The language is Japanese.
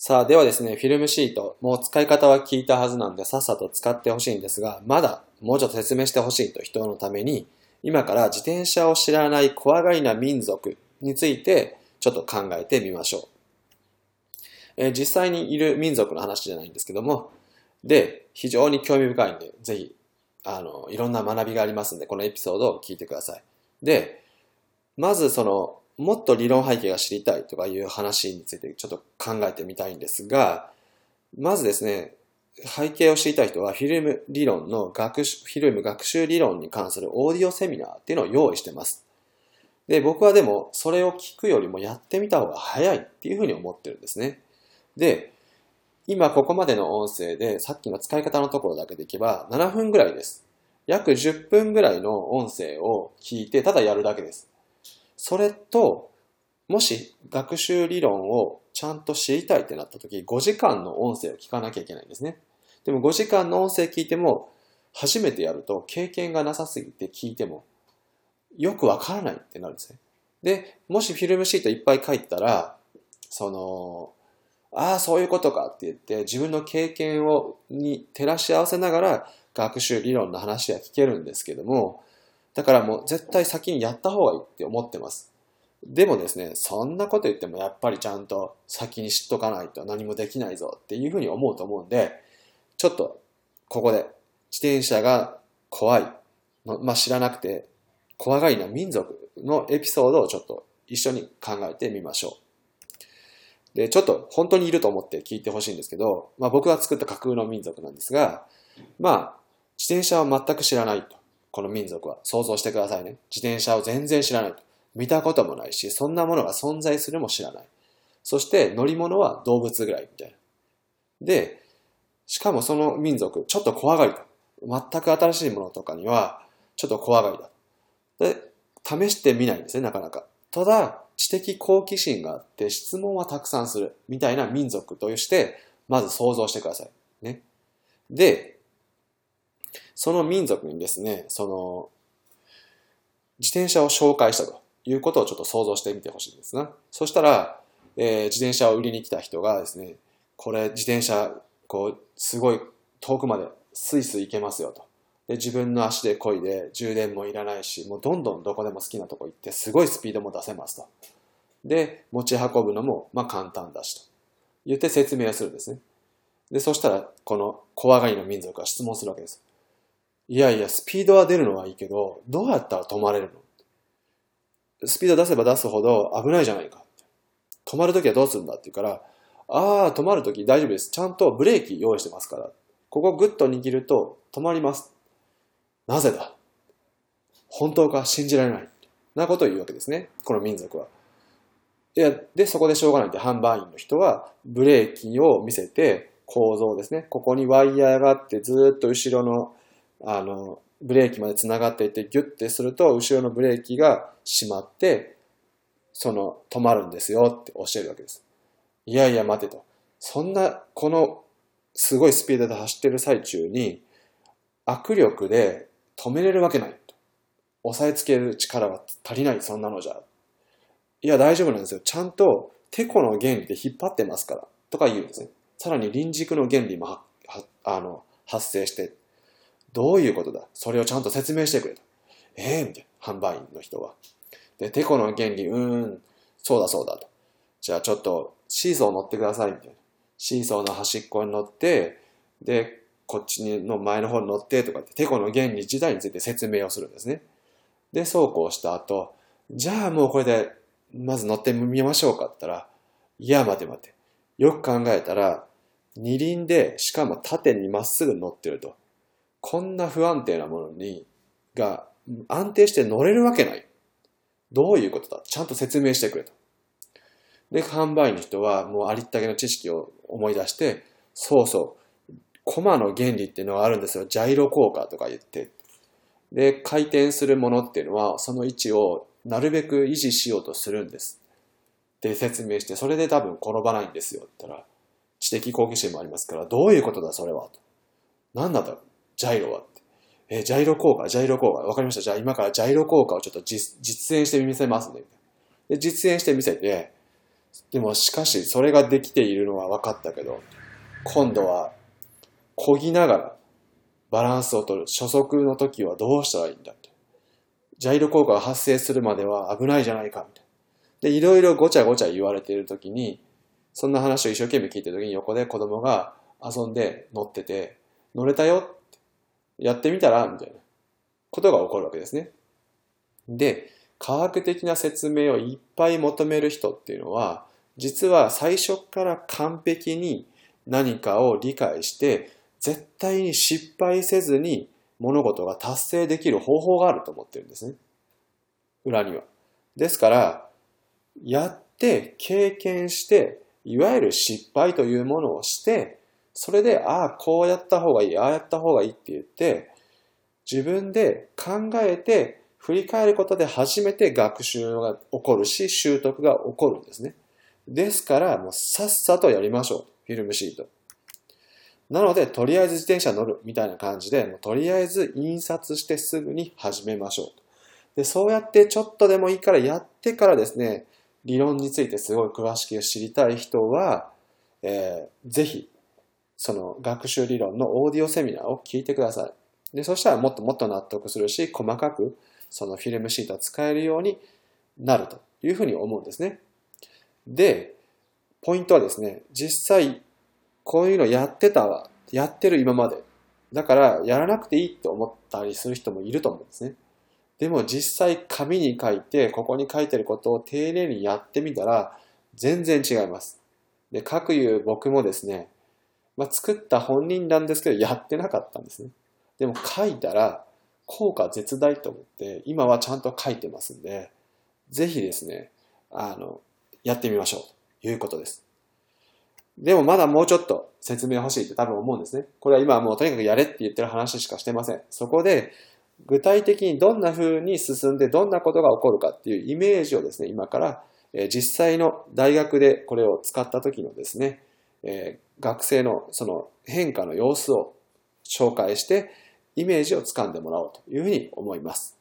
さあ、ではですね、フィルムシート、もう使い方は聞いたはずなんで、さっさと使ってほしいんですが、まだもうちょっと説明してほしいと人のために、今から自転車を知らない怖がりな民族について、ちょっと考えてみましょう。えー、実際にいる民族の話じゃないんですけども、で、非常に興味深いんで、ぜひ、あの、いろんな学びがありますんで、このエピソードを聞いてください。で、まずその、もっと理論背景が知りたいとかいう話についてちょっと考えてみたいんですが、まずですね、背景を知りたい人はフィルム理論の学習、フィルム学習理論に関するオーディオセミナーっていうのを用意してます。で、僕はでもそれを聞くよりもやってみた方が早いっていうふうに思ってるんですね。で、今ここまでの音声でさっきの使い方のところだけでいけば7分ぐらいです。約10分ぐらいの音声を聞いてただやるだけです。それと、もし学習理論をちゃんと知りたいってなった時、5時間の音声を聞かなきゃいけないんですね。でも5時間の音声聞いても、初めてやると経験がなさすぎて聞いても、よくわからないってなるんですね。で、もしフィルムシートいっぱい書いたら、その、ああ、そういうことかって言って、自分の経験を、に照らし合わせながら学習理論の話は聞けるんですけども、だからもう絶対先にやった方がいいって思ってます。でもですね、そんなこと言ってもやっぱりちゃんと先に知っとかないと何もできないぞっていうふうに思うと思うんで、ちょっとここで自転車が怖い、まあ、知らなくて怖がりな民族のエピソードをちょっと一緒に考えてみましょう。で、ちょっと本当にいると思って聞いてほしいんですけど、まあ僕が作った架空の民族なんですが、まあ自転車を全く知らないと。この民族は。想像してくださいね。自転車を全然知らない。見たこともないし、そんなものが存在するも知らない。そして乗り物は動物ぐらいみたいな。で、しかもその民族、ちょっと怖がりだ。全く新しいものとかには、ちょっと怖がりだ。で、試してみないんですね、なかなか。ただ、知的好奇心があって質問はたくさんするみたいな民族として、まず想像してください。ね。で、その民族にですね、その、自転車を紹介したということをちょっと想像してみてほしいんですな。そしたら、えー、自転車を売りに来た人がですね、これ自転車、こう、すごい遠くまでスイスイ行けますよと。で、自分の足で漕いで充電もいらないし、もうどんどんどこでも好きなとこ行ってすごいスピードも出せますと。で、持ち運ぶのもまあ簡単だしと。言って説明をするんですね。で、そしたら、この怖がりの民族が質問するわけです。いやいや、スピードは出るのはいいけど、どうやったら止まれるの？スピード出せば出すほど危ないじゃないか。止まるときはどうするんだって言うから、ああ、止まるとき大丈夫です。ちゃんとブレーキ用意してますから。ここグッと握ると止まります。なぜだ？本当か信じられない。なことを言うわけですね。この民族は。いや、で、そこでしょうがないんで、販売員の人はブレーキを見せて、構造ですね。ここにワイヤーがあって、ずっと後ろのあの、ブレーキまで繋がっていてギュッてすると、後ろのブレーキが閉まって、その、止まるんですよって教えるわけです。いやいや待てと。そんな、この、すごいスピードで走ってる最中に、握力で止めれるわけない。押さえつける力は足りない、そんなのじゃ。いや、大丈夫なんですよ。ちゃんと、テコの原理で引っ張ってますから。とか言うんですね。さらに輪軸の原理もあの発生して、どういうことだ？それをちゃんと説明してくれと。ええー、みたいな。販売員の人は。で、テコの原理、うーん、そうだそうだと。じゃあちょっとシーソー乗ってください、みたいな。シーソーの端っこに乗って、で、こっちの前の方に乗ってとかって、テコの原理自体について説明をするんですね。で、そうこうした後、じゃあもうこれで、まず乗ってみましょうかって言ったら、いや、待て待て。よく考えたら、二輪で、しかも縦にまっすぐ乗ってると。こんな不安定なものに、が安定して乗れるわけない。どういうことだ？ちゃんと説明してくれと。で、販売員の人はもうありったけの知識を思い出して、そうそう、コマの原理っていうのがあるんですよ。ジャイロ効果とか言って。で、回転するものっていうのは、その位置をなるべく維持しようとするんです。って説明して、それで多分転ばないんですよって言ったら、知的好奇心もありますから、どういうことだそれは。なんだジャイロは。えー、ジャイロ効果、ジャイロ効果。わかりました。じゃあ今からジャイロ効果をちょっと実演してみせますね。で、実演してみせて、でもしかしそれができているのは分かったけど、今度は漕ぎながらバランスを取る初速の時はどうしたらいいんだって。ジャイロ効果が発生するまでは危ないじゃないかみたいな。で、いろいろごちゃごちゃ言われている時に、そんな話を一生懸命聞いてる時に横で子供が遊んで乗ってて、乗れたよってやってみたらみたいなことが起こるわけですね。で、科学的な説明をいっぱい求める人っていうのは、実は最初から完璧に何かを理解して、絶対に失敗せずに物事が達成できる方法があると思ってるんですね。裏には。ですから、やって経験して、いわゆる失敗というものをして、それで、ああ、こうやった方がいい、ああやった方がいいって言って、自分で考えて振り返ることで初めて学習が起こるし、習得が起こるんですね。ですから、もうさっさとやりましょう。フィルムシート。なので、とりあえず自転車乗るみたいな感じで、もうとりあえず印刷してすぐに始めましょう。で、そうやってちょっとでもいいからやってからですね、理論についてすごい詳しく知りたい人は、えー、ぜひ、その学習理論のオーディオセミナーを聞いてください。で、そしたらもっともっと納得するし、細かくそのフィルムシートを使えるようになるというふうに思うんですね。で、ポイントはですね、実際こういうのやってたわ。やってる今まで。だから、やらなくていいって思ったりする人もいると思うんですね。でも実際紙に書いて、ここに書いてることを丁寧にやってみたら、全然違います。で、書くいう僕もですね、まあ、作った本人なんですけど、やってなかったんですね。でも書いたら、効果絶大と思って、今はちゃんと書いてますんで、ぜひですね、あの、やってみましょうということです。でもまだもうちょっと説明欲しいって多分思うんですね。これは今はもうとにかくやれって言ってる話しかしてません。そこで具体的にどんな風に進んでどんなことが起こるかっていうイメージをですね、今から実際の大学でこれを使った時のですね、学生のその変化の様子を紹介してイメージをつかんでもらおうというふうに思います。